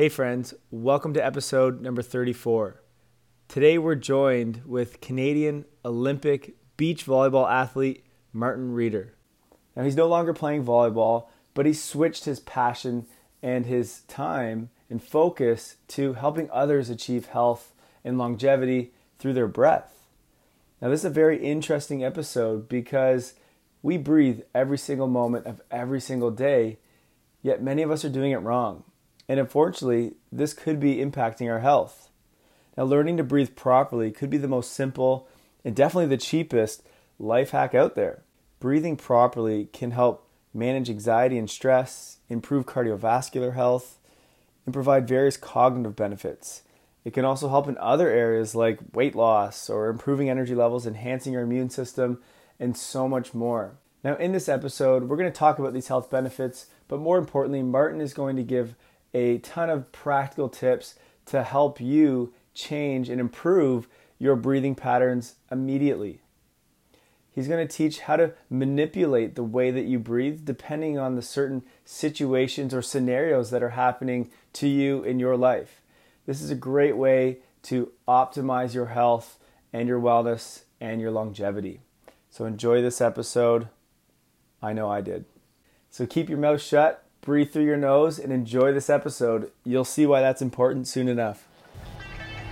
Hey, friends, welcome to episode number 34. Today, we're joined with Canadian Olympic beach volleyball athlete Martin Reader. Now, he's no longer playing volleyball, but he switched his passion and his time and focus to helping others achieve health and longevity through their breath. Now, this is a very interesting episode because we breathe every single moment of every single day, yet many of us are doing it wrong. And unfortunately, this could be impacting our health. Now, learning to breathe properly could be the most simple and definitely the cheapest life hack out there. Breathing properly can help manage anxiety and stress, improve cardiovascular health, and provide various cognitive benefits. It can also help in other areas like weight loss or improving energy levels, enhancing your immune system, and so much more. Now, in this episode, we're going to talk about these health benefits, but more importantly, Martin is going to give a ton of practical tips to help you change and improve your breathing patterns immediately. He's going to teach how to manipulate the way that you breathe depending on the certain situations or scenarios that are happening to you in your life. This is a great way to optimize your health and your wellness and your longevity. So enjoy this episode. I know I did. So keep your mouth shut breathe through your nose, and enjoy this episode. You'll see why that's important soon enough.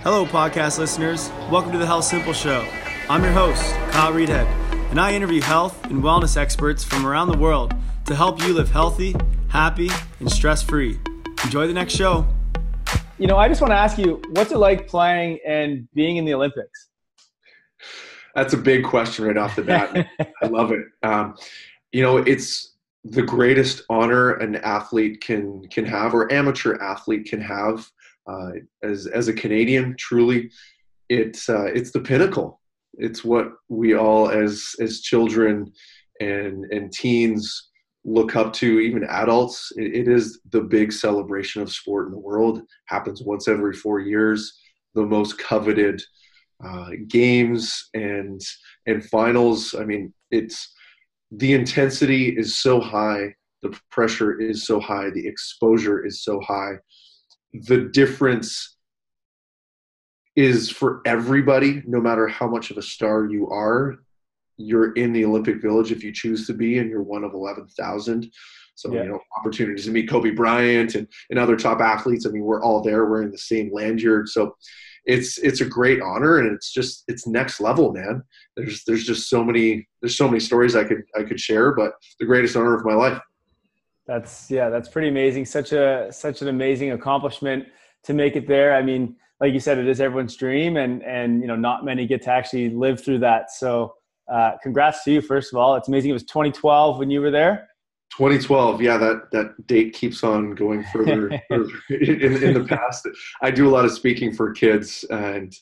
Hello, podcast listeners. Welcome to the Health Simple Show. I'm your host, Kyle Reedhead, and I interview health and wellness experts from around the world to help you live healthy, happy, and stress free. Enjoy the next show. You know, I just want to ask you, what's it like playing and being in the Olympics? That's a big question right off the bat. I love it. Um, you know, it's the greatest honor an athlete can can have or amateur athlete can have uh, as as a Canadian truly it's uh, it's the pinnacle. It's what we all as as children and and teens look up to even adults. It, it is the big celebration of sport in the world. Happens once every four years. The most coveted uh, games and and finals. I mean it's the intensity is so high, the pressure is so high, the exposure is so high. The difference is for everybody, no matter how much of a star you are, you're in the Olympic Village if you choose to be, and you're one of 11,000. So, yeah. you know, opportunities to meet Kobe Bryant and, and other top athletes. I mean, we're all there wearing the same lanyard. So it's it's a great honor and it's just it's next level man. There's there's just so many there's so many stories i could i could share but the greatest honor of my life. That's yeah that's pretty amazing. Such a such an amazing accomplishment to make it there. I mean like you said it is everyone's dream and and you know not many get to actually live through that. So uh, congrats to you first of all. It's amazing. It was 2012 when you were there 2012 yeah that that date keeps on going further, further. In, in the past i do a lot of speaking for kids and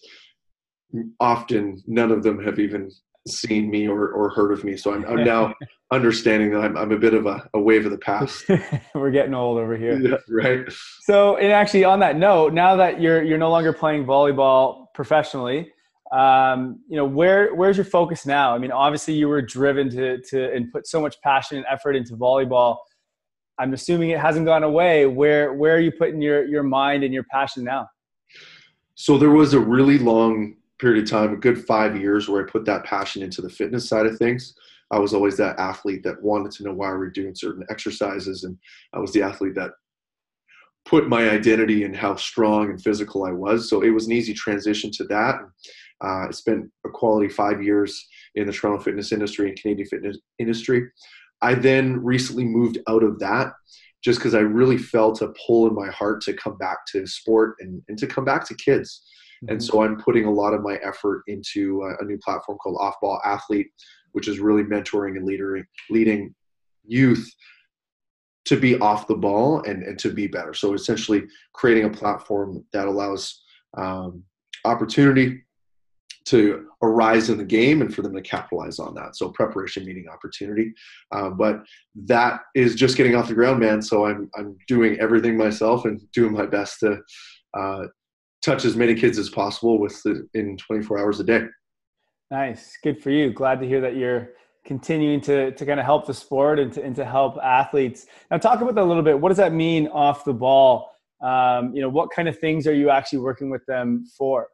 often none of them have even seen me or, or heard of me. So i'm, I'm now understanding that I'm, I'm a bit of a, a wave of the past. We're getting old over here. Yeah, right. So and actually on that note now that you're you're no longer playing volleyball professionally um, you know where where's your focus now? I mean obviously you were driven to to and put so much passion and effort into volleyball. I'm assuming it hasn't gone away. Where where are you putting your your mind and your passion now? So there was a really long period of time a good five years where i put that passion into the fitness side of things. I was always that athlete that wanted to know why we we're doing certain exercises and i was the athlete that put my identity in how strong and physical i was. So it was an easy transition to that I spent a quality five years in the Toronto fitness industry and Canadian fitness industry. I then recently moved out of that just because I really felt a pull in my heart to come back to sport and, and to come back to kids. Mm-hmm. And so I'm putting a lot of my effort into a, a new platform called Off Ball Athlete, which is really mentoring and leading, leading youth to be off the ball and, and to be better. So essentially creating a platform that allows um, opportunity to arise in the game and for them to capitalize on that. So preparation meeting opportunity, uh, but that is just getting off the ground, man. So I'm I'm doing everything myself and doing my best to uh, touch as many kids as possible with the, in 24 hours a day. Nice, good for you. Glad to hear that you're continuing to to kind of help the sport and to and to help athletes. Now talk about that a little bit. What does that mean off the ball? Um, you know, what kind of things are you actually working with them for?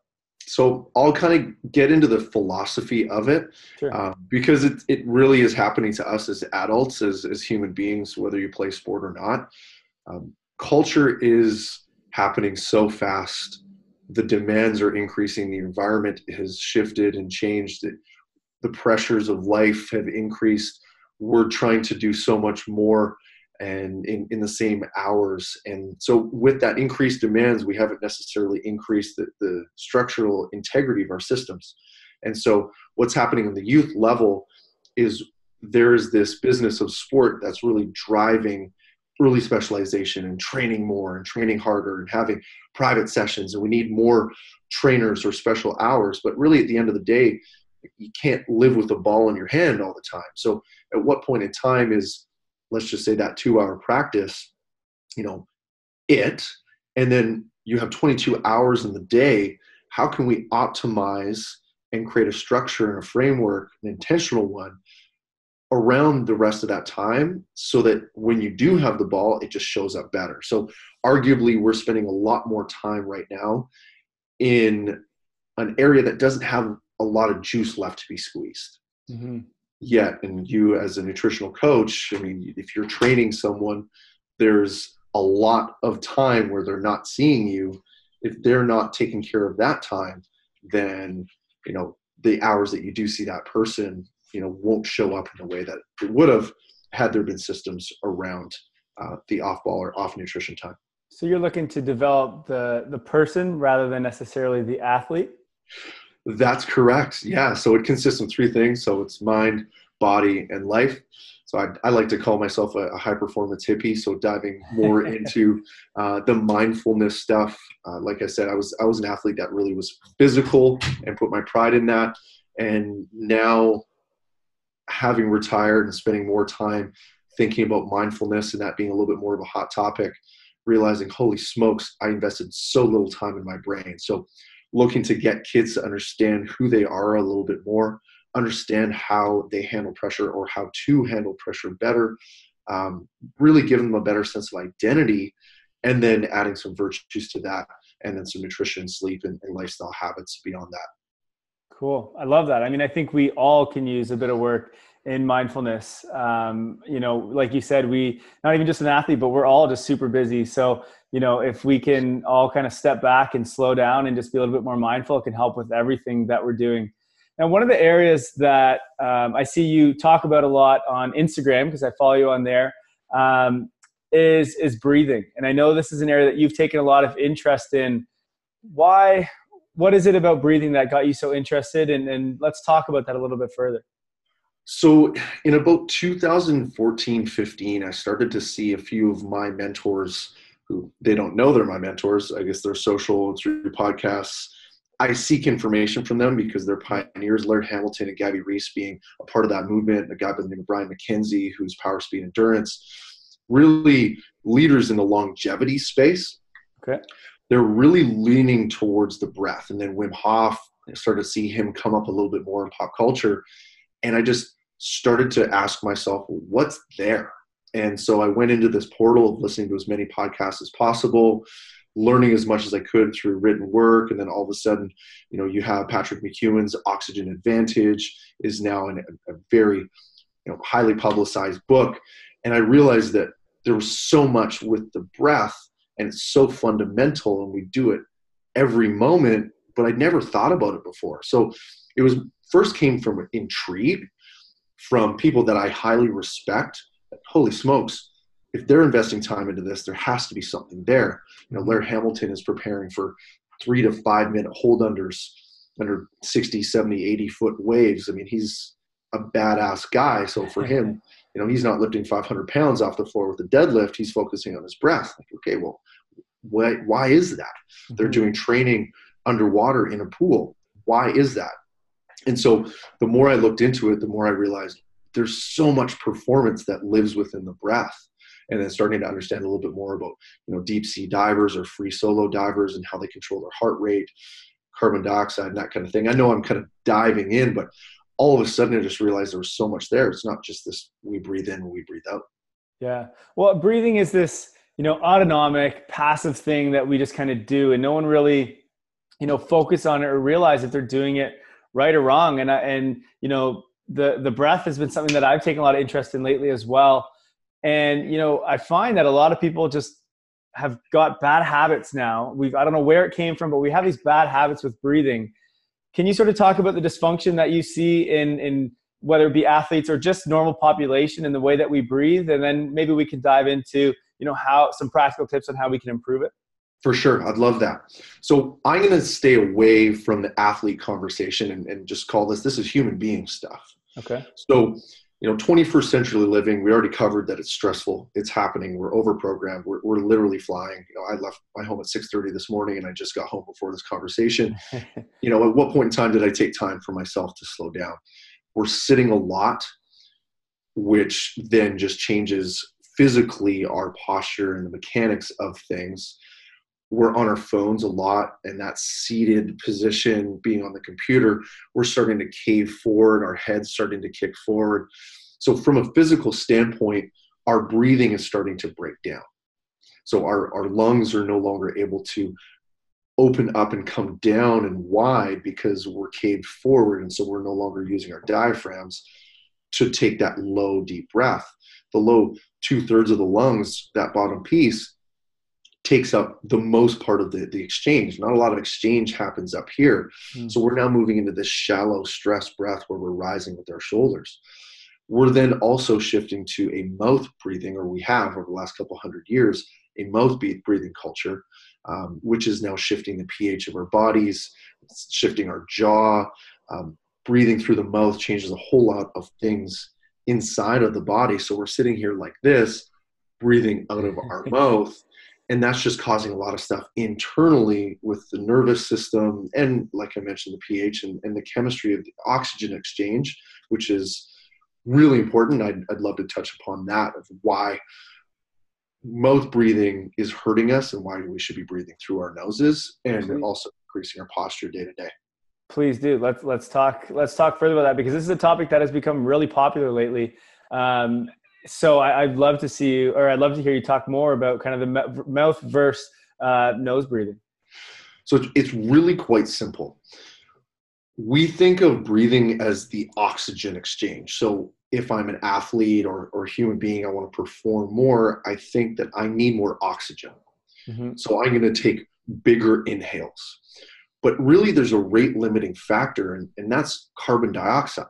So I'll kind of get into the philosophy of it sure. uh, because it, it really is happening to us as adults, as, as human beings, whether you play sport or not. Um, culture is happening so fast. The demands are increasing. The environment has shifted and changed. The pressures of life have increased. We're trying to do so much more and in, in the same hours. And so, with that increased demands, we haven't necessarily increased the, the structural integrity of our systems. And so, what's happening on the youth level is there's this business of sport that's really driving early specialization and training more and training harder and having private sessions. And we need more trainers or special hours. But really, at the end of the day, you can't live with a ball in your hand all the time. So, at what point in time is let's just say that two hour practice, you know, it, and then you have 22 hours in the day. How can we optimize and create a structure and a framework, an intentional one, around the rest of that time so that when you do have the ball, it just shows up better? So, arguably, we're spending a lot more time right now in an area that doesn't have a lot of juice left to be squeezed. Mm-hmm yet and you as a nutritional coach i mean if you're training someone there's a lot of time where they're not seeing you. If they're not taking care of that time then you know the hours that you do see that person you know won't show up in the way that it would have had there been systems around uh, the off ball or off nutrition time. So you're looking to develop the the person rather than necessarily the athlete that's correct. Yeah. So it consists of three things. So it's mind, body, and life. So I, I like to call myself a, a, high performance hippie. So diving more into uh, the mindfulness stuff. Uh, like I said, I was I was an athlete that really was physical and put my pride in that. And now, having retired and spending more time thinking about mindfulness and that being a little bit more of a hot topic, realizing, holy smokes, I invested so little time in my brain. So looking to get kids to understand who they are a little bit more, understand how they handle pressure or how to handle pressure better, um, really give them a better sense of identity, and then adding some virtues to that, and then some nutrition, sleep, and, and lifestyle habits beyond that. Cool. I love that. I mean, I think we all can use a bit of work in mindfulness. Um, you know, like you said, we not even just an athlete, but we're all just super busy. So you know, if we can all kind of step back and slow down and just be a little bit more mindful, it can help with everything that we're doing. Now, one of the areas that um, I see you talk about a lot on Instagram, because I follow you on there, um, is is breathing. And I know this is an area that you've taken a lot of interest in. Why? What is it about breathing that got you so interested? And, and let's talk about that a little bit further. So, in about 2014 15, I started to see a few of my mentors who they don't know they're my mentors. I guess they're social through podcasts. I seek information from them because they're pioneers. Laird Hamilton and Gabby Reece being a part of that movement, a guy by the name of Brian MacKenzie, who's power, speed, endurance, really leaders in the longevity space. Okay. They're really leaning towards the breath. And then Wim Hof, I started to see him come up a little bit more in pop culture. And I just started to ask myself, what's there? And so I went into this portal of listening to as many podcasts as possible, learning as much as I could through written work. And then all of a sudden, you know, you have Patrick McKeown's Oxygen Advantage is now in a, a very, you know, highly publicized book. And I realized that there was so much with the breath and it's so fundamental and we do it every moment, but I'd never thought about it before. So it was first came from intrigue from people that I highly respect holy smokes, if they're investing time into this, there has to be something there. You know, Laird Hamilton is preparing for three to five minute hold unders under 60, 70, 80 foot waves. I mean, he's a badass guy. So for him, you know, he's not lifting 500 pounds off the floor with a deadlift. He's focusing on his breath. Like, okay, well, why, why is that? They're mm-hmm. doing training underwater in a pool. Why is that? And so the more I looked into it, the more I realized there's so much performance that lives within the breath. And then starting to understand a little bit more about you know deep sea divers or free solo divers and how they control their heart rate carbon dioxide and that kind of thing. I know i'm kind of diving in but all of a sudden i just realized there was so much there. It's not just this we breathe in we breathe out. Yeah. Well breathing is this you know autonomic passive thing that we just kind of do and no one really you know focus on it or realize that they're doing it right or wrong. And I, and you know the the breath has been something that I've taken a lot of interest in lately as well. And you know I find that a lot of people just have got bad habits now. We've I don't know where it came from but we have these bad habits with breathing. Can you sort of talk about the dysfunction that you see in in whether it be athletes or just normal population in the way that we breathe? And then maybe we can dive into you know how some practical tips on how we can improve it for sure. I'd love that. So i'm going to stay away from the athlete conversation and, and just call this this is human being stuff. Okay. So you know 21st century living we already covered that it's stressful. It's happening. We're overprogrammed. we're, we're literally flying. You know i left my home at 6.30 this morning and i just got home before this conversation. You know at what point in time did i take time for myself to slow down? We're sitting a lot which then just changes physically our posture and the mechanics of things we're on our phones a lot and that seated position being on the computer we're starting to cave forward our heads starting to kick forward. So from a physical standpoint our breathing is starting to break down. So our, our lungs are no longer able to open up and come down and wide because we're caved forward and so we're no longer using our diaphragms to take that low deep breath. The low two thirds of the lungs, that bottom piece, takes up the most part of the, the exchange. Not a lot of exchange happens up here. Mm. So we're now moving into this shallow stress breath where we're rising with our shoulders. We're then also shifting to a mouth breathing, or we have over the last couple hundred years, a mouth breathing culture, um, which is now shifting the pH of our bodies, shifting our jaw. Um, breathing through the mouth changes a whole lot of things inside of the body. So we're sitting here like this, breathing out of our mouth. And that's just causing a lot of stuff internally with the nervous system and, like I mentioned, the pH and, and the chemistry of the oxygen exchange, which is really important. I'd, I'd love to touch upon that of why mouth breathing is hurting us and why we should be breathing through our noses and mm-hmm. also increasing our posture day to day. Please do. Let's let's talk let's talk further about that because this is a topic that has become really popular lately. Um, so I, would love to see you, or I'd love to hear you talk more about kind of the mouth versus uh, nose breathing. So it's really quite simple. We think of breathing as the oxygen exchange. So if I'm an athlete or, or human being, I want to perform more, I think that I need more oxygen. Mm-hmm. So I'm going to take bigger inhales. But really, there's a rate limiting factor, and, and that's carbon dioxide.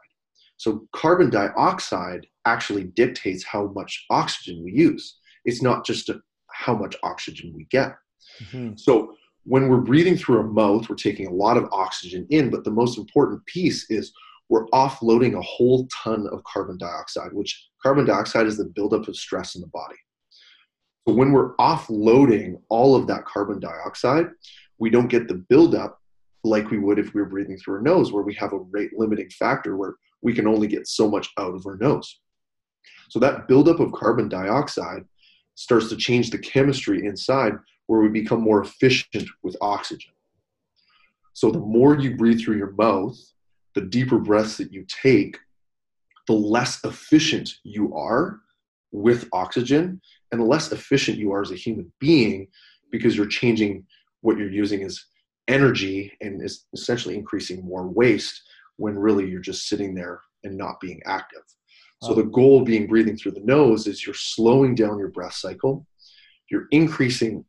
So, carbon dioxide actually dictates how much oxygen we use. It's not just how much oxygen we get. Mm-hmm. So, when we're breathing through our mouth, we're taking a lot of oxygen in, but the most important piece is we're offloading a whole ton of carbon dioxide, which carbon dioxide is the buildup of stress in the body. So when we're offloading all of that carbon dioxide, we don't get the buildup like we would if we were breathing through our nose, where we have a rate limiting factor where we can only get so much out of our nose. So that buildup of carbon dioxide starts to change the chemistry inside where we become more efficient with oxygen. So the more you breathe through your mouth, the deeper breaths that you take, the less efficient you are with oxygen and the less efficient you are as a human being because you're changing what you're using as energy and is essentially increasing more waste when really you're just sitting there and not being active. So oh. the goal being breathing through the nose is you're slowing down your breath cycle, you're increasing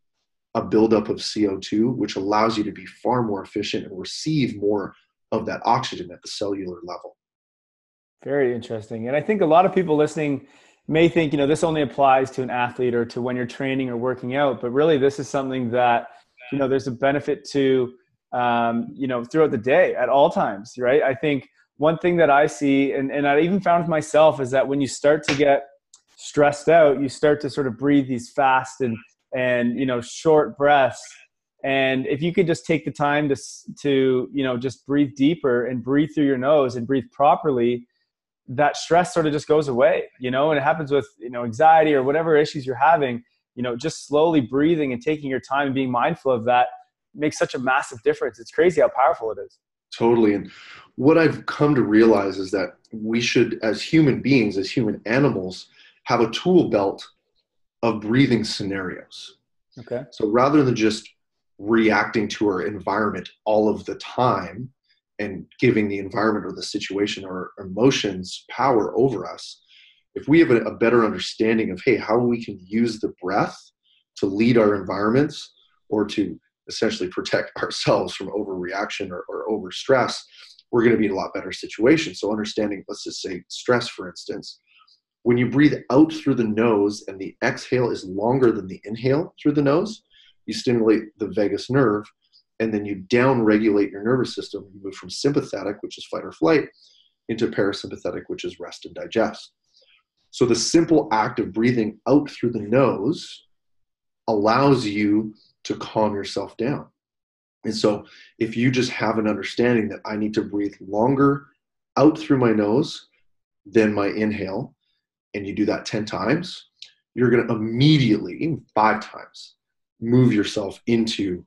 a buildup of CO2, which allows you to be far more efficient and receive more of that oxygen at the cellular level. Very interesting. And I think a lot of people listening may think, you know, this only applies to an athlete or to when you're training or working out, but really this is something that you know there's a benefit to um, you know throughout the day at all times right? I think one thing that i see and, and i even found myself is that when you start to get stressed out you start to sort of breathe these fast and and you know short breaths. And if you could just take the time to to you know just breathe deeper and breathe through your nose and breathe properly that stress sort of just goes away you know? And it happens with you know anxiety or whatever issues you're having you know just slowly breathing and taking your time and being mindful of that makes such a massive difference it's crazy how powerful it is totally and what i've come to realize is that we should as human beings as human animals have a tool belt of breathing scenarios. Okay. So rather than just reacting to our environment all of the time and giving the environment or the situation or emotions power over us, if we have a, a better understanding of, hey, how we can use the breath to lead our environments or to essentially protect ourselves from overreaction or, or over stress, we're going to be in a lot better situation. So, understanding, let's just say stress, for instance, when you breathe out through the nose and the exhale is longer than the inhale through the nose, you stimulate the vagus nerve and then you down regulate your nervous system. You move from sympathetic, which is fight or flight, into parasympathetic, which is rest and digest. So, the simple act of breathing out through the nose allows you to calm yourself down. And so, if you just have an understanding that I need to breathe longer out through my nose than my inhale, and you do that 10 times, you're going to immediately, even five times, move yourself into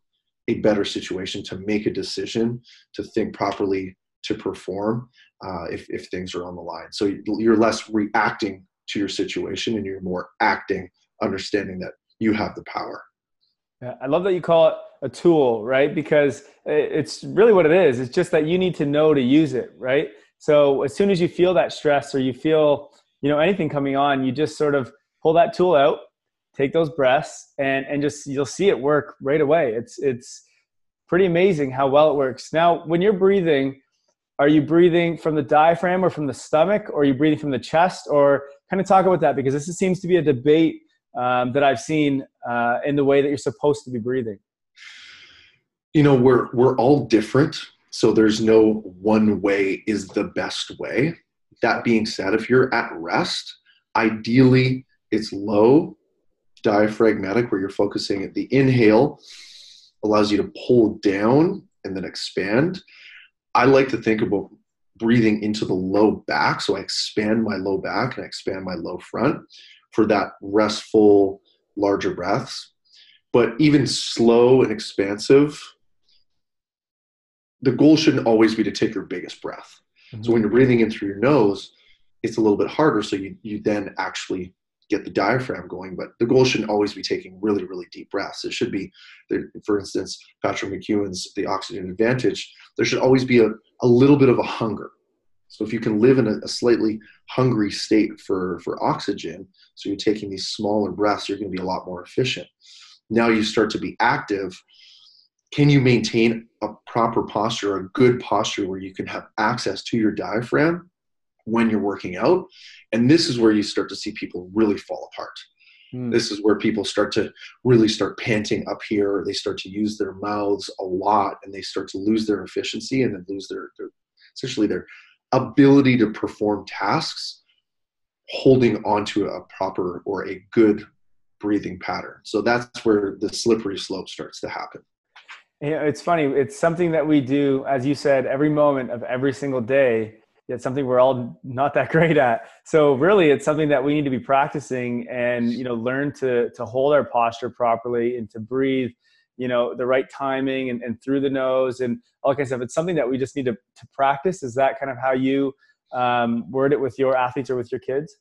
a better situation to make a decision, to think properly, to perform uh, if, if things are on the line. So you're less reacting to your situation and you're more acting, understanding that you have the power. Yeah, I love that you call it a tool, right? Because it's really what it is. It's just that you need to know to use it, right? So as soon as you feel that stress or you feel, you know, anything coming on, you just sort of pull that tool out, take those breaths, and and just you'll see it work right away. It's it's pretty amazing how well it works. Now, when you're breathing, are you breathing from the diaphragm or from the stomach, or are you breathing from the chest, or kind of talk about that because this seems to be a debate um, that I've seen uh, in the way that you're supposed to be breathing? You know, we're we're all different, so there's no one way is the best way. That being said, if you're at rest, ideally it's low diaphragmatic, where you're focusing at the inhale, allows you to pull down and then expand. I like to think about breathing into the low back, so I expand my low back and I expand my low front for that restful, larger breaths. But even slow and expansive, the goal shouldn't always be to take your biggest breath. Mm-hmm. So when you're breathing in through your nose, it's a little bit harder. So you, you then actually get the diaphragm going. But the goal shouldn't always be taking really, really deep breaths. It should be, for instance, Patrick McKeown's The Oxygen Advantage. There should always be a, a little bit of a hunger. So if you can live in a, a, slightly hungry state for, for oxygen, so you're taking these smaller breaths, you're going to be a lot more efficient. Now you start to be active. Can you maintain a proper posture, a good posture where you can have access to your diaphragm when you're working out? And this is where you start to see people really fall apart. Mm. This is where people start to really start panting up here. They start to use their mouths a lot and they start to lose their efficiency and then lose their, their essentially their ability to perform tasks holding onto a proper or a good breathing pattern. So that's where the slippery slope starts to happen. Yeah, it's funny. It's something that we do, as you said, every moment of every single day. It's something we're all not that great at. So really, it's something that we need to be practicing and you know learn to to hold our posture properly and to breathe you know the right timing and, and through the nose. And all kinds of stuff it's something that we just need to, to practice is that kind of how you um, word it with your athletes or with your kids?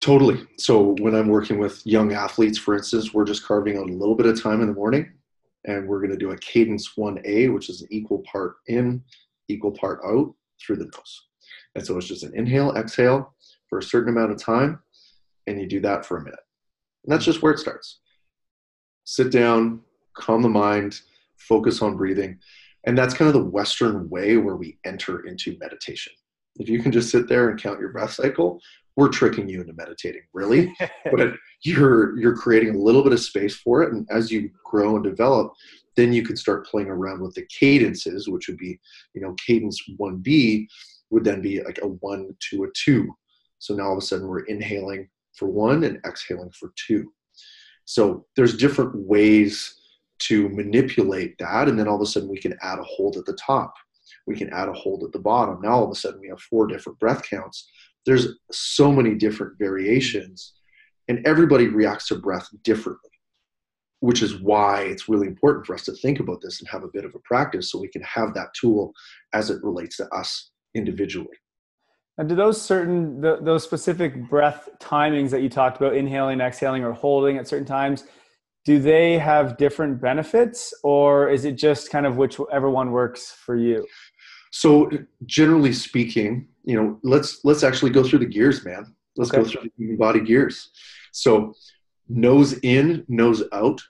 Totally. So when i'm working with young athletes for instance we're just carving out a little bit of time in the morning and we're going to do a cadence 1a which is an equal part in equal part out through the nose. And so it's just an inhale exhale for a certain amount of time and you do that for a minute. And that's just where it starts. Sit down calm the mind, focus on breathing. And that's kind of the Western way where we enter into meditation. If you can just sit there and count your breath cycle, we're tricking you into meditating, really. but you're you're creating a little bit of space for it. And as you grow and develop, then you can start playing around with the cadences, which would be, you know, cadence 1B would then be like a one to a two. So now all of a sudden we're inhaling for one and exhaling for two. So there's different ways to manipulate that. And then all of a sudden we can add a hold at the top. We can add a hold at the bottom. Now all of a sudden we have four different breath counts. There's so many different variations, and everybody reacts to breath differently, which is why it's really important for us to think about this and have a bit of a practice so we can have that tool as it relates to us individually. And do those certain those specific breath timings that you talked about, inhaling, exhaling, or holding at certain times, do they have different benefits, or is it just kind of whichever one works for you? So generally speaking, you know, let's let's actually go through the gears, man. Let's okay. go through the human body gears. So nose in, nose out,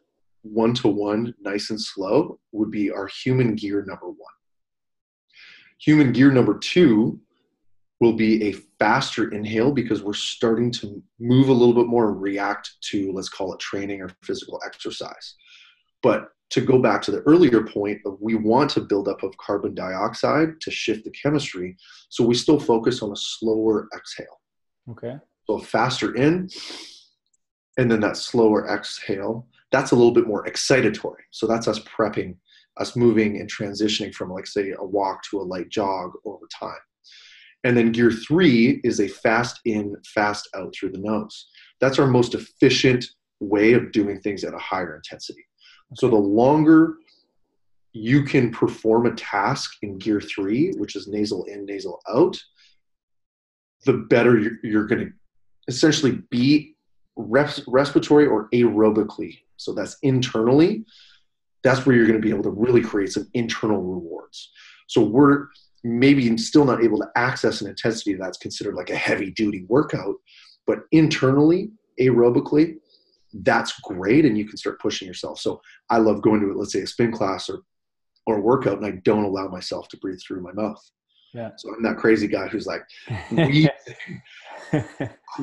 one to one, nice and slow would be our human gear number one. Human gear number two will be a faster inhale because we're starting to move a little bit more and react to, let's call it training or physical exercise. But to go back to the earlier point of we want to build up of carbon dioxide to shift the chemistry, so we still focus on a slower exhale. Okay. So faster in, and then that slower exhale. That's a little bit more excitatory. So that's us prepping, us moving and transitioning from, like, say, a walk to a light jog over time. And then gear three is a fast in, fast out through the nose. That's our most efficient way of doing things at a higher intensity. So the longer you can perform a task in gear three, which is nasal in, nasal out, the better you're, you're going to essentially be res- respiratory or aerobically. So that's internally. That's where you're going to be able to really create some internal rewards. So we're maybe still not able to access an intensity that's considered like a heavy duty workout, but internally, aerobically, that's great and you can start pushing yourself. So I love going to let's say a spin class or or workout and I don't allow myself to breathe through my mouth. Yeah. So I'm that crazy guy who's like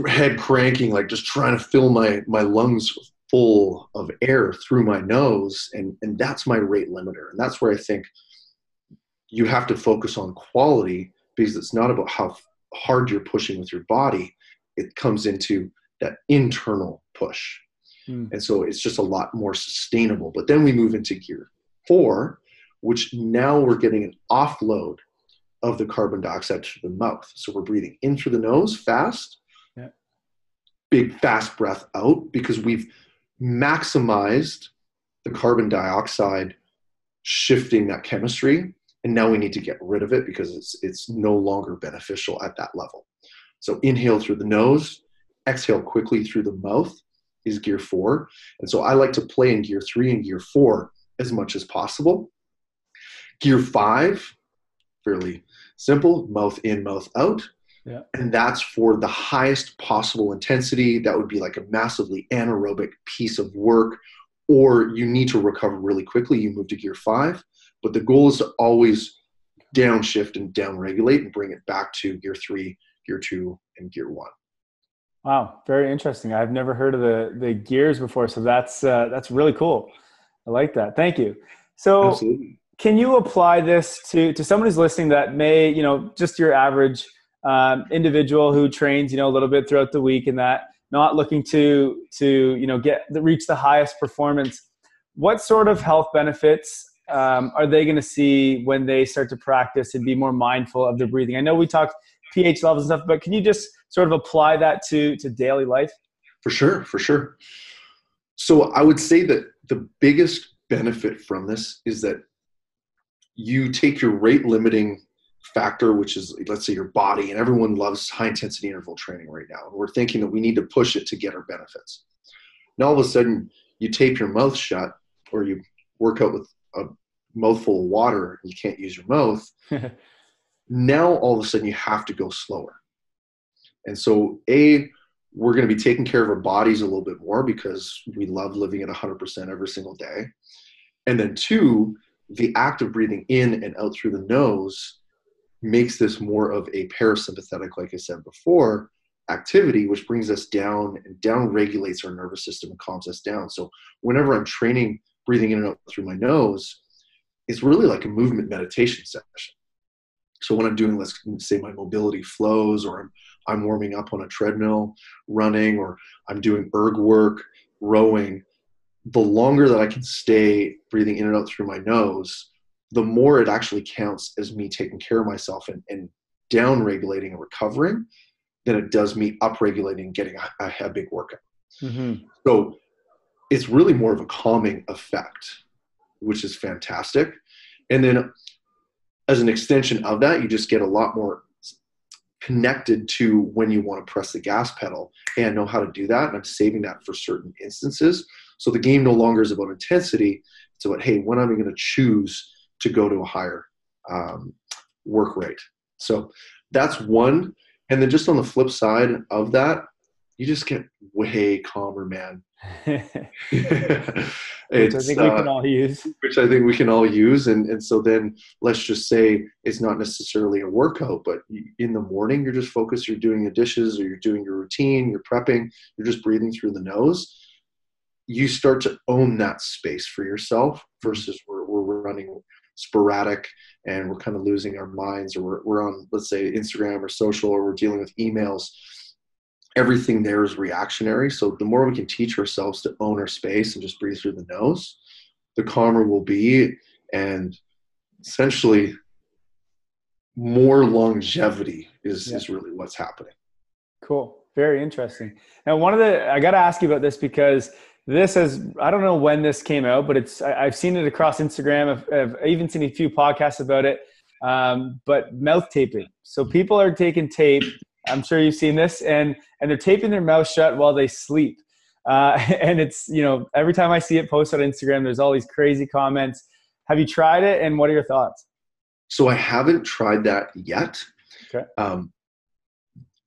head cranking, like just trying to fill my my lungs full of air through my nose, and and that's my rate limiter, and that's where I think you have to focus on quality because it's not about how hard you're pushing with your body. It comes into that internal push. Mm. And so it's just a lot more sustainable. But then we move into gear four, which now we're getting an offload of the carbon dioxide to the mouth. So we're breathing in through the nose fast, yeah. big fast breath out because we've maximized the carbon dioxide shifting that chemistry and now we need to get rid of it because it's it's no longer beneficial at that level. So inhale through the nose, exhale quickly through the mouth is gear 4. And so I like to play in gear 3 and gear 4 as much as possible. Gear 5 fairly simple, mouth in, mouth out. Yeah. And that's for the highest possible intensity. That would be like a massively anaerobic piece of work, or you need to recover really quickly. You move to gear five. But the goal is to always downshift and downregulate and bring it back to gear three, gear two, and gear one. Wow, very interesting. I've never heard of the the gears before, so that's uh, that's really cool. I like that. Thank you. So, Absolutely. can you apply this to to someone who's listening that may, you know, just your average um, individual who trains, you know, a little bit throughout the week and that not looking to to you know get reach the highest performance? What sort of health benefits um, are they going to see when they start to practice and be more mindful of their breathing? I know we talked pH levels and stuff, but can you just sort of apply that to to daily life? For sure, for sure. So I would say that the biggest benefit from this is that you take your rate limiting factor, which is let's say your body, and everyone loves high intensity interval training right now. And we're thinking that we need to push it to get our benefits. Now all of a sudden you tape your mouth shut or you work out with a mouthful of water and you can't use your mouth. now all of a sudden you have to go slower. And so, A, we're going to be taking care of our bodies a little bit more because we love living at 100% every single day. And then, two, the act of breathing in and out through the nose makes this more of a parasympathetic, like I said before, activity, which brings us down and down regulates our nervous system and calms us down. So, whenever I'm training breathing in and out through my nose, it's really like a movement meditation session. So when I'm doing, let's say, my mobility flows, or I'm I'm warming up on a treadmill, running, or I'm doing erg work, rowing, the longer that I can stay breathing in and out through my nose, the more it actually counts as me taking care of myself and, and down regulating and recovering than it does me up regulating and getting a, a, a big workout. Mm-hmm. So it's really more of a calming effect, which is fantastic. And then as an extension of that, you just get a lot more connected to when you want to press the gas pedal. I know how to do that, and I'm saving that for certain instances. So the game no longer is about intensity. It's about hey, when am I going to choose to go to a higher um, work rate? So that's one. And then just on the flip side of that, you just get way calmer, man. which I think we can uh, all use. Which I think we can all use. And, and so then let's just say it's not necessarily a workout, but in the morning, you're just focused, you're doing the dishes or you're doing your routine, you're prepping, you're just breathing through the nose. You start to own that space for yourself versus we're, we're running sporadic and we're kind of losing our minds or we're, we're on, let's say, Instagram or social or we're dealing with emails everything there is reactionary. So the more we can teach ourselves to own our space and just breathe through the nose, the calmer we'll be, and essentially more longevity is, yeah. is really what's happening. Cool. Very interesting. Now, one of the, I got to ask you about this because this is, I don't know when this came out, but it's, I, have seen it across Instagram. I've, I've, even seen a few podcasts about it. Um, but mouth taping. So people are taking tape I'm sure you've seen this, and and they're taping their mouth shut while they sleep. Uh, and it's you know every time I see it posted on Instagram, there's all these crazy comments. Have you tried it, and what are your thoughts? So I haven't tried that yet. Okay. Um,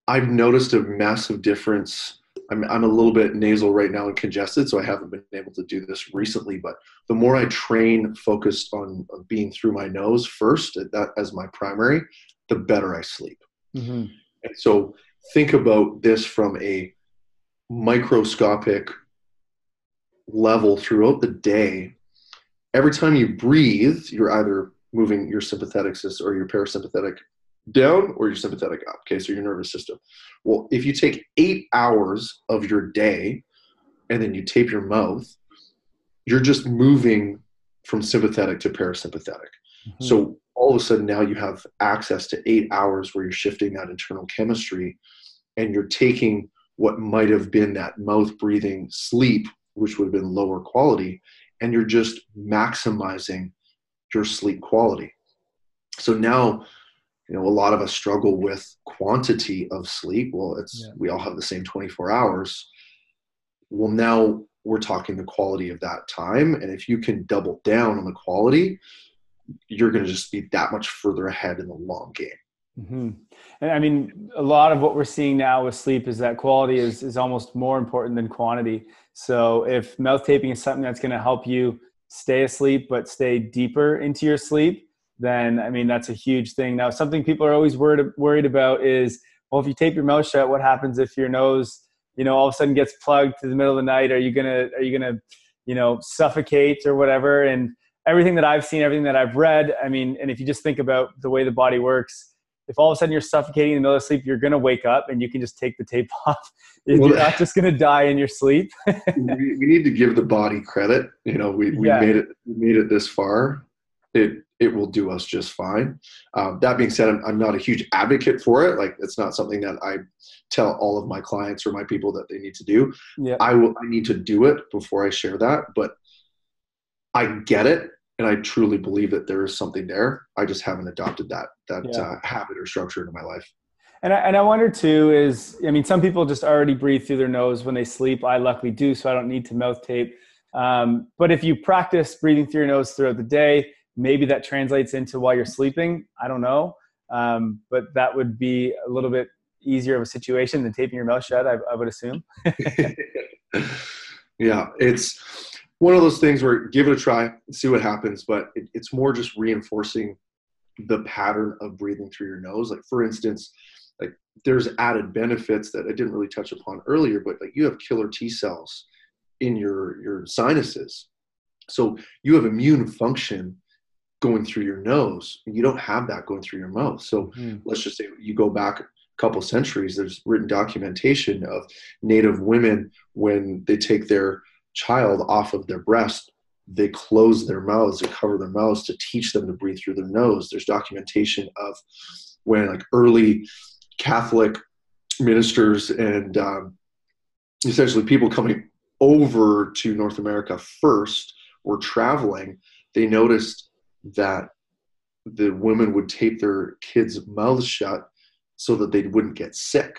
I've noticed a massive difference. I'm, I'm a little bit nasal right now and congested, so I haven't been able to do this recently. But the more I train focused on, being through my nose first, that as my primary, the better I sleep. Mm-hmm. And so think about this from a microscopic level throughout the day. Every time you breathe, you're either moving your sympathetic system or your parasympathetic down or your sympathetic up. Okay, so your nervous system. Well, if you take eight hours of your day and then you tape your mouth, you're just moving from sympathetic to parasympathetic. Mm-hmm. So all of a sudden now you have access to eight hours where you're shifting that internal chemistry and you're taking what might have been that mouth breathing sleep, which would have been lower quality, and you're just maximizing your sleep quality. So now, you know, a lot of us struggle with quantity of sleep. Well, it's yeah. we all have the same 24 hours. Well, now we're talking the quality of that time. And if you can double down on the quality, you're going to just be that much further ahead in the long game. Mm-hmm. And I mean, a lot of what we're seeing now with sleep is that quality is, is almost more important than quantity. So if mouth taping is something that's going to help you stay asleep, but stay deeper into your sleep, then I mean, that's a huge thing. Now, something people are always worried, worried about is, well, if you tape your mouth shut, what happens if your nose, you know, all of a sudden gets plugged to the middle of the night? Are you going to, are you going to, you know, suffocate or whatever? And everything that I've seen, everything that I've read, I mean, and if you just think about the way the body works, if all of a sudden you're suffocating in the middle of sleep, you're going to wake up and you can just take the tape off. You're not just going to die in your sleep. we, we, need to give the body credit. You know, we, we yeah. made it, we made it this far. It, it will do us just fine. Um, that being said, I'm, I'm not a huge advocate for it. Like it's not something that I tell all of my clients or my people that they need to do. Yeah. I will, I need to do it before I share that, but I get it, and I truly believe that there is something there. I just haven't adopted that that yeah. uh, habit or structure into my life. And I, and I wonder too is I mean some people just already breathe through their nose when they sleep. I luckily do, so I don't need to mouth tape. Um, but if you practice breathing through your nose throughout the day, maybe that translates into while you're sleeping. I don't know, um, but that would be a little bit easier of a situation than taping your mouth shut. I, I would assume. yeah, it's one of those things where give it a try, see what happens. But it, it's more just reinforcing the pattern of breathing through your nose. Like for instance, like there's added benefits that I didn't really touch upon earlier, but like you have killer T cells in your your sinuses, so you have immune function going through your nose, and you don't have that going through your mouth. So mm-hmm. let's just say you go back a couple centuries. There's written documentation of Native women when they take their child off of their breast, they close their mouths, they cover their mouths to teach them to breathe through their nose. There's documentation of when like early Catholic ministers and um, essentially people coming over to North America first were traveling, they noticed that the women would tape their kids' mouths shut so that they wouldn't get sick.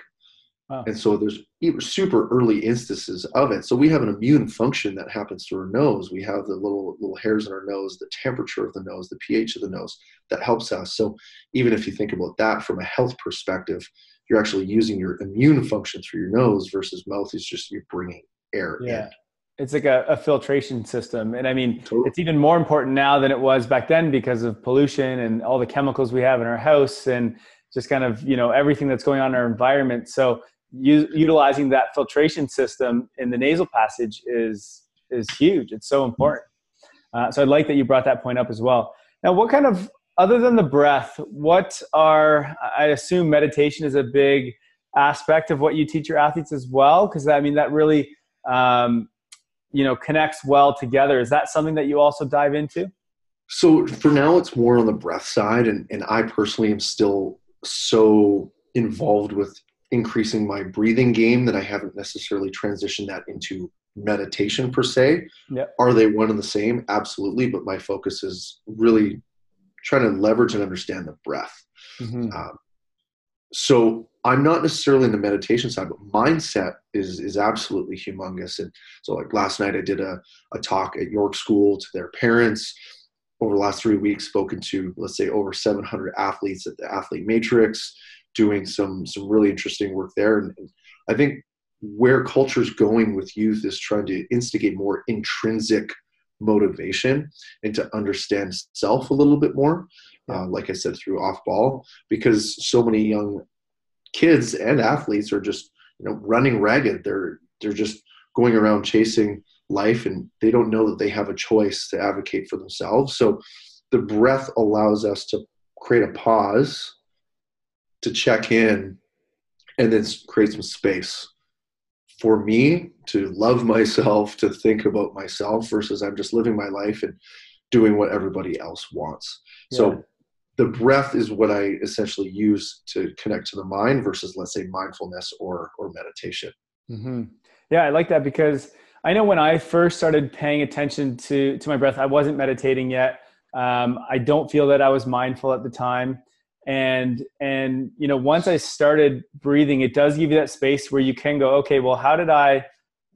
Wow. And so there's super early instances of it. So we have an immune function that happens through our nose. We have the little little hairs in our nose, the temperature of the nose, the pH of the nose that helps us. So even if you think about that from a health perspective, you're actually using your immune function through your nose versus mouth is just you're bringing air yeah. in. It's like a, a, filtration system. And I mean, Totally. it's even more important now than it was back then because of pollution and all the chemicals we have in our house and just kind of, you know, everything that's going on in our environment. So u- utilizing that filtration system in the nasal passage is, is huge. It's so important. Uh, so I'd like that you brought that point up as well. Now, what kind of other than the breath, what are I assume meditation is a big aspect of what you teach your athletes as well? Because I mean that really um, you know connects well together. Is that something that you also dive into? So for now, it's more on the breath side, and and I personally am still so involved with increasing my breathing game that I haven't necessarily transitioned that into meditation per se. Yep. Are they one and the same? Absolutely, but my focus is really trying to leverage and understand the breath. Mm-hmm. Um, so I'm not necessarily in the meditation side, but mindset is is absolutely humongous. And so, like last night, I did a, a talk at York School to their parents. Over the last three weeks, spoken to let's say over 700 athletes at the Athlete Matrix, doing some some really interesting work there. And, and I think where culture's going with youth is trying to instigate more intrinsic motivation and to understand self a little bit more. Uh, like I said, through off ball, because so many young kids and athletes are just you know running ragged. They're they're just going around chasing life, and they don't know that they have a choice to advocate for themselves. So the breath allows us to create a pause, to check in, and then create some space for me to love myself, to think about myself versus I'm just living my life and doing what everybody else wants. Yeah. So the breath is what I essentially use to connect to the mind versus let's say mindfulness or or meditation. Mm-hmm. Yeah, I like that because I know when I first started paying attention to to my breath, I wasn't meditating yet. Um, I don't feel that I was mindful at the time, and and you know once I started breathing, it does give you that space where you can go, okay, well, how did I,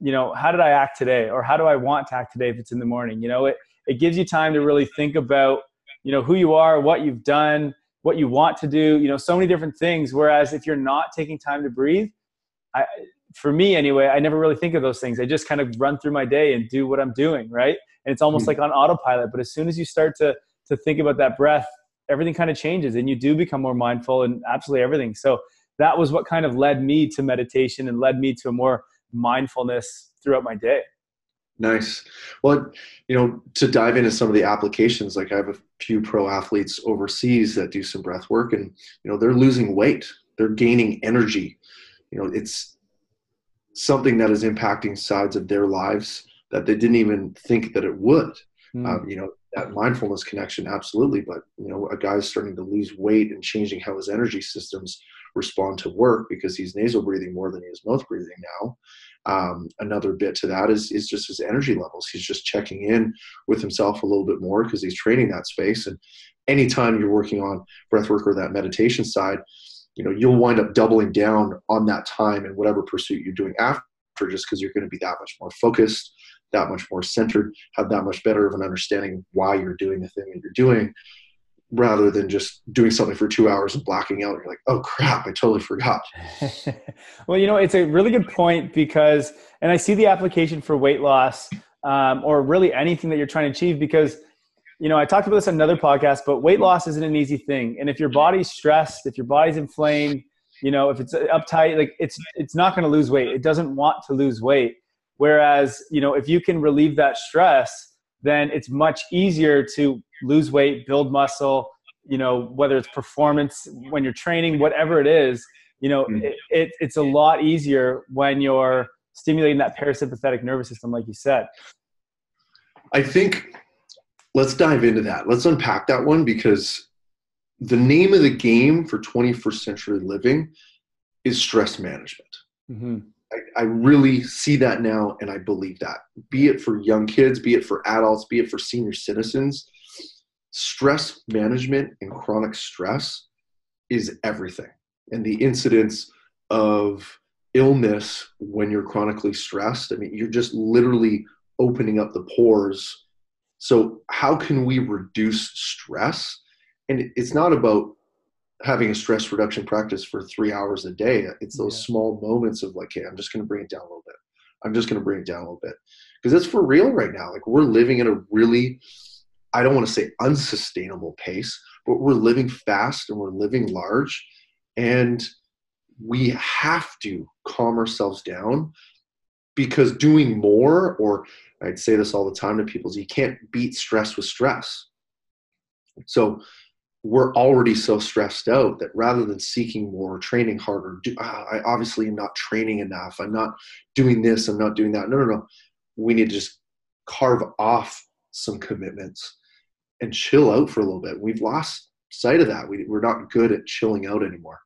you know, how did I act today, or how do I want to act today if it's in the morning? You know, it it gives you time to really think about you know who you are what you've done what you want to do you know so many different things. Whereas if you're not taking time to breathe i for me anyway i never really think of those things. I just kind of run through my day and do what i'm doing right? And it's almost mm-hmm. like on autopilot. But as soon as you start to to think about that breath everything kind of changes and you do become more mindful and absolutely everything so that was what kind of led me to meditation and led me to a more mindfulness throughout my day Nice. Well, you know, to dive into some of the applications, like I have a few pro athletes overseas that do some breath work and, you know, they're losing weight, they're gaining energy. You know, it's something that is impacting sides of their lives that they didn't even think that it would. Mm. Um, you know, that mindfulness connection, absolutely. But, you know, a guy's starting to lose weight and changing how his energy systems respond to work because he's nasal breathing more than he is mouth breathing now um, another bit to that is is just his energy levels. He's just checking in with himself a little bit more because he's training that space. And anytime you're working on breath work or that meditation side, you know you'll wind up doubling down on that time in whatever pursuit you're doing after, just because you're going to be that much more focused, that much more centered, have that much better of an understanding why you're doing the thing that you're doing rather than just doing something for two hours and blacking out. You're like, oh crap, I totally forgot. well, you know, it's a really good point because, and I see the application for weight loss um, or really anything that you're trying to achieve because, you know, I talked about this on another podcast, but weight loss isn't an easy thing. And if your body's stressed, if your body's inflamed, you know, if it's uptight, like it's it's not going to lose weight. It doesn't want to lose weight. Whereas, you know, if you can relieve that stress, then it's much easier to lose weight, build muscle, you know, whether it's performance when you're training, whatever it is, you know, mm-hmm. it, it, it's a lot easier when you're stimulating that parasympathetic nervous system, like you said. I think let's dive into that. Let's unpack that one because the name of the game for 21st century living is stress management. Mm-hmm. I, I, really see that now and I believe that. Be it for young kids, be it for adults, be it for senior citizens, stress management and chronic stress is everything. and the incidence of illness when you're chronically stressed. I mean, you're just literally opening up the pores. So, how can we reduce stress? And it's not about having a stress reduction practice for three hours a day. It's those yeah. small moments of like, hey, I'm just going to bring it down a little bit. I'm just going to bring it down a little bit because it's for real right now. Like we're living in a really, I don't want to say unsustainable pace, but we're living fast and we're living large, and we have to calm ourselves down because doing more, or I'd say this all the time to people, is you can't beat stress with stress. So we're already so stressed out that rather than seeking more, training harder, do, ah, I obviously am not training enough. I'm not doing this. I'm not doing that. No, no, no. We need to just carve off some commitments and chill out for a little bit. We've lost sight of that. We, we're not good at chilling out anymore.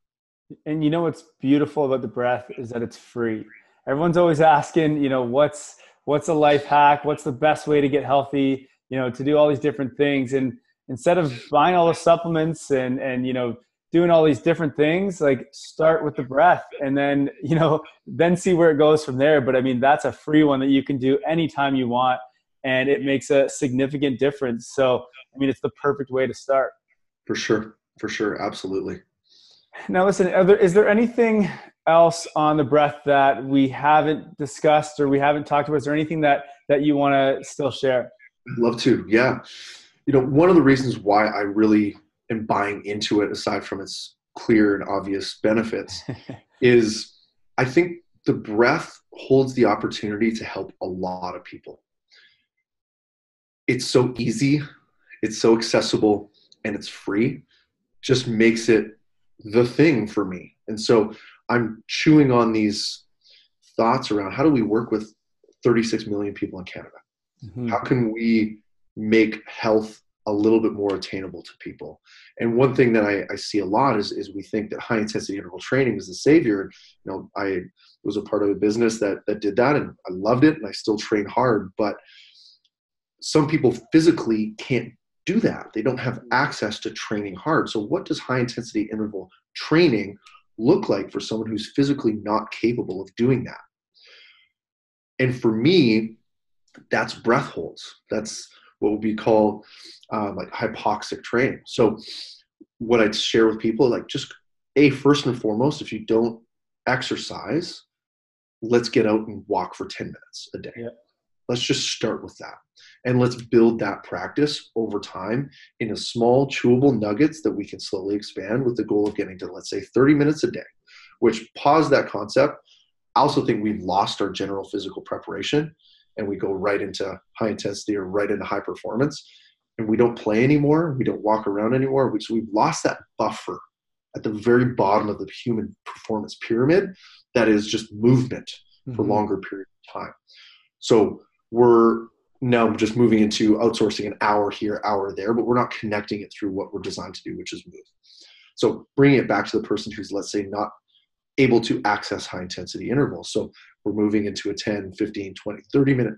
And you know what's beautiful about the breath is that it's free. Everyone's always asking, you know, what's what's a life hack? What's the best way to get healthy? You know, to do all these different things and instead of buying all the supplements and and you know doing all these different things like start with the breath and then you know then see where it goes from there. But i mean that's a free one that you can do anytime you want and it makes a significant difference. So i mean it's the perfect way to start. For sure. For sure. Absolutely. Now listen there, is there anything else on the breath that we haven't discussed or we haven't talked about? Is there anything that that you want to still share? I'd love to. Yeah you know, one of the reasons why I really am buying into it, aside from its clear and obvious benefits, is I think the breath holds the opportunity to help a lot of people. It's so easy, it's so accessible, and it's free, just makes it the thing for me. And so I'm chewing on these thoughts around how do we work with 36 million people in Canada? Mm-hmm. How can we make health a little bit more attainable to people. And one thing that I, I, see a lot is, is we think that high intensity interval training is the savior. You know, I was a part of a business that that did that, and I loved it, and I still train hard. But some people physically can't do that; they don't have access to training hard. So, what does high intensity interval training look like for someone who's physically not capable of doing that? And for me, that's breath holds. That's what would be called um, like hypoxic training. So what I'd share with people, like just a first and foremost, if you don't exercise, let's get out and walk for 10 minutes a day. Yeah. Let's just start with that. And let's build that practice over time into small, chewable nuggets that we can slowly expand with the goal of getting to, let's say, 30 minutes a day, which pause that concept. I also think we've lost our general physical preparation and we go right into high intensity or right into high performance. And we don't play anymore. We don't walk around anymore. So we've lost that buffer at the very bottom of the human performance pyramid that is just movement mm-hmm. for longer periods of time. So we're now just moving into outsourcing an hour here hour there but we're not connecting it through what we're designed to do which is move. So bringing it back to the person who's let's say not able to access high intensity intervals. So we're moving into a 10 15 20 30 minute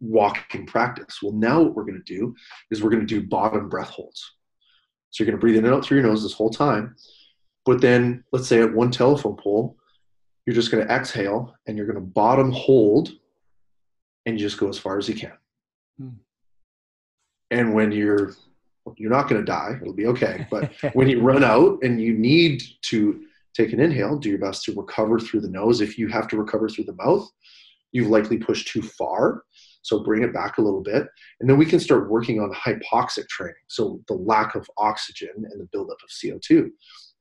walking practice. Well now what we're going to do is we're going to do bottom breath holds. So you're going to breathe in and out through your nose this whole time but then let's say at one telephone pole you're just going to exhale and you're going to bottom hold and you just go as far as you can. Hmm. and when you're you're not going to die it'll be okay but when you run out and you need to take an inhale, do your best to recover through the nose. If you have to recover through the mouth, you've likely pushed too far. So bring it back a little bit. And then we can start working on hypoxic training. So the lack of oxygen and the buildup of CO2.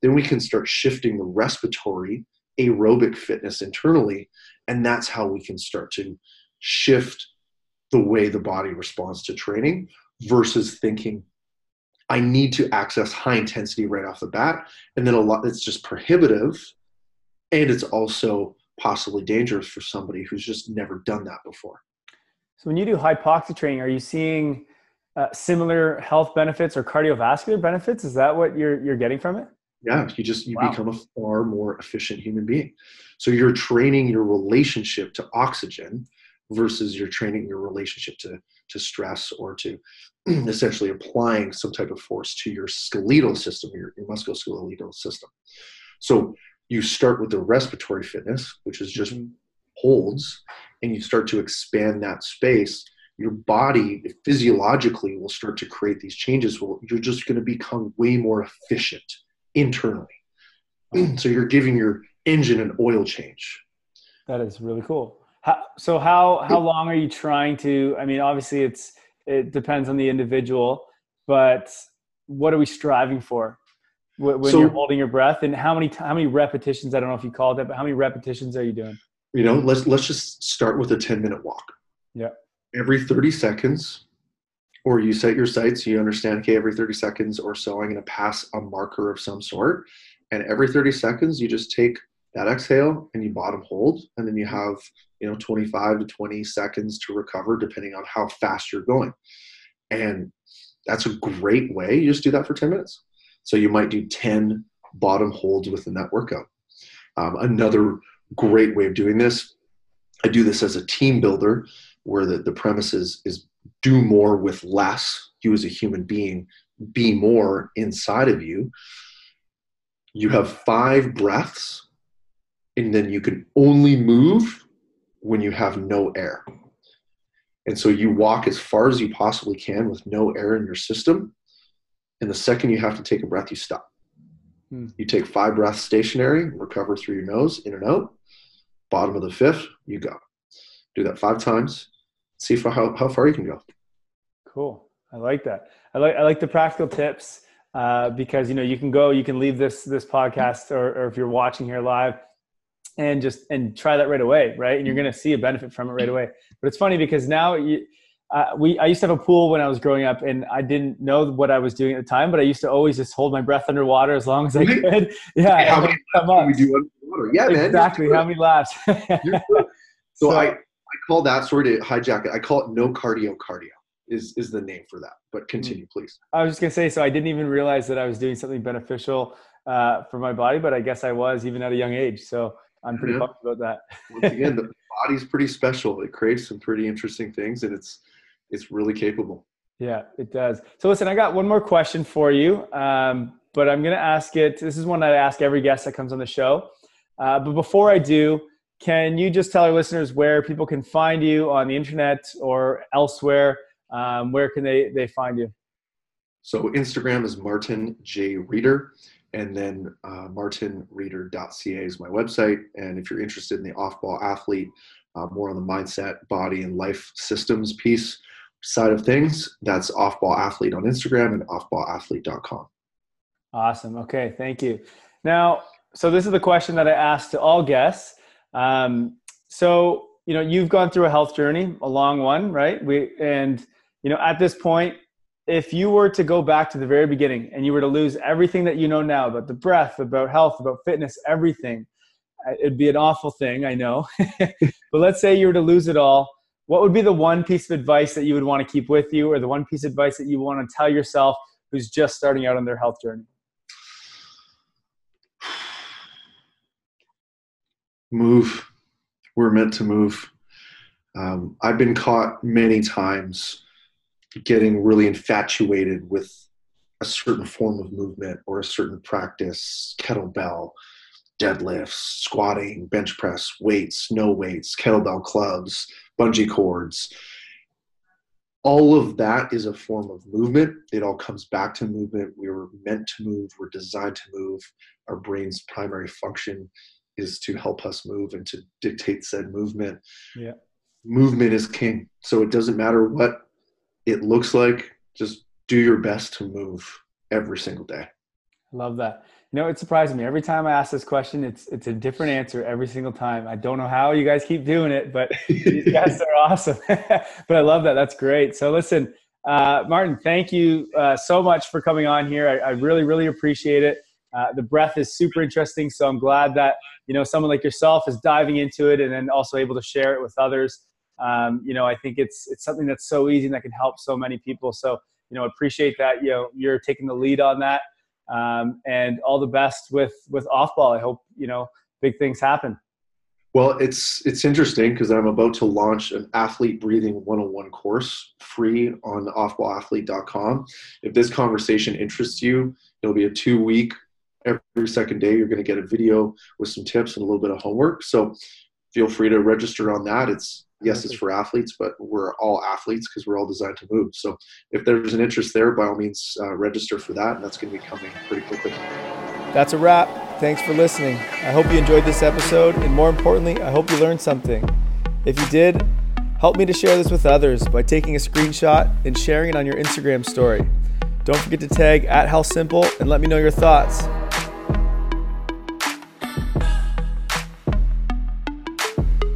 Then we can start shifting the respiratory aerobic fitness internally. And that's how we can start to shift the way the body responds to training versus thinking I need to access high intensity right off the bat. And then a lot, it's just prohibitive. And it's also possibly dangerous for somebody who's just never done that before. So when you do hypoxic training, are you seeing uh, similar health benefits or cardiovascular benefits? Is that what you're, you're getting from it? Yeah, you just, you wow. become a far more efficient human being. So you're training your relationship to oxygen versus you're training your relationship to to stress or to essentially applying some type of force to your skeletal system, your, your musculoskeletal system. So you start with the respiratory fitness, which is just mm-hmm. holds, and you start to expand that space. Your body physiologically will start to create these changes. Well, you're just going to become way more efficient internally. so you're giving your engine an oil change. That is really cool. How, so how how long are you trying to? I mean, obviously it's it depends on the individual, but what are we striving for when so, you're holding your breath? And how many how many repetitions? I don't know if you called it, but how many repetitions are you doing? You know, let's let's just start with a ten minute walk. Yeah. Every thirty seconds, or you set your sights. You understand, okay, every thirty seconds or so, I'm going to pass a marker of some sort, and every thirty seconds, you just take that exhale and you bottom hold and then you have you know 25 to 20 seconds to recover depending on how fast you're going. And that's a great way you just do that for 10 minutes. So you might do 10 bottom holds within that workout. Um, another great way of doing this i do this as a team builder where the, the premise is, is do more with less you as a human being be more inside of you. You have five breaths and then you can only move when you have no air. And so you walk as far as you possibly can with no air in your system. And the second you have to take a breath, you stop. Hmm. You take five breaths stationary, recover through your nose, in and out. Bottom of the fifth, you go. Do that five times. See for how, how far you can go. Cool. I like that. I like I like the practical tips uh, because you know you can go, you can leave this this podcast, or, or if you're watching here live, and just and try that right away right and you're going to see a benefit from it right away but it's funny because now you, uh, we I used to have a pool when I was growing up, and I didn't know what I was doing at the time. But I used to always just hold my breath underwater as long as I could. Yeah, how many come we do underwater? Yeah, man. Exactly. How many laps? so, so I I call that sort of hijack it. I call it no cardio cardio is is the name for that. But continue, mm. please. I was just gonna say. So I didn't even realize that I was doing something beneficial uh, for my body, but I guess I was even at a young age. So I'm pretty yeah. pumped about that. Once again, the body's pretty special. It creates some pretty interesting things, and it's it's really capable. Yeah, it does. So listen, I got one more question for you, um, but I'm going to ask it. This is one I ask every guest that comes on the show. Uh, but before I do, can you just tell our listeners where people can find you on the internet or elsewhere? Um, where can they they find you? So Instagram is Martin J Reader, and then uh, martinreader.ca is my website. And if you're interested in the off ball athlete, uh, more on the mindset, body, and life systems piece side of things, that's off ball athlete on Instagram and offballathlete.com. Awesome. Okay. Thank you. Now, so this is the question that I asked to all guests. Um, so, you know, you've gone through a health journey, a long one, right? We, and, you know, at this point, if you were to go back to the very beginning and you were to lose everything that you know now about the breath, about health, about fitness, everything, it'd be an awful thing, I know. but let's say you were to lose it all. What would be the one piece of advice that you would want to keep with you, or the one piece of advice that you want to tell yourself who's just starting out on their health journey? Move. We're meant to move. Um, I've been caught many times getting really infatuated with a certain form of movement or a certain practice, kettlebell, deadlifts, squatting, bench press, weights, no weights, kettlebell clubs, bungee cords. All of that is a form of movement. It all comes back to movement. We were meant to move, we're designed to move. Our brain's primary function is to help us move and to dictate said movement. Yeah. Movement is king. So it doesn't matter what it looks like just do your best to move every single day. I love that. You know, it surprises me every time I ask this question. It's it's a different answer every single time. I don't know how you guys keep doing it, but these guys are awesome. but I love that. That's great. So listen, uh, Martin, thank you uh, so much for coming on here. I, I really really appreciate it. Uh, the breath is super interesting, so I'm glad that you know someone like yourself is diving into it and then also able to share it with others um, you know, I think it's it's something that's so easy and that can help so many people. So, you know, appreciate that. You know, you're taking the lead on that, um, and all the best with with off ball. I hope you know big things happen. Well, it's it's interesting because I'm about to launch an athlete breathing 101 course free on offballathlete.com. If this conversation interests you, it'll be a two week every second day you're going to get a video with some tips and a little bit of homework. So feel free to register on that. It's yes, it's for athletes, but we're all athletes because we're all designed to move. So if there's an interest there, by all means, uh, register for that, and that's going to be coming pretty quickly. That's a wrap. Thanks for listening. I hope you enjoyed this episode, and more importantly, I hope you learned something. If you did, help me to share this with others by taking a screenshot and sharing it on your Instagram story. Don't forget to tag at Health Simple and let me know your thoughts.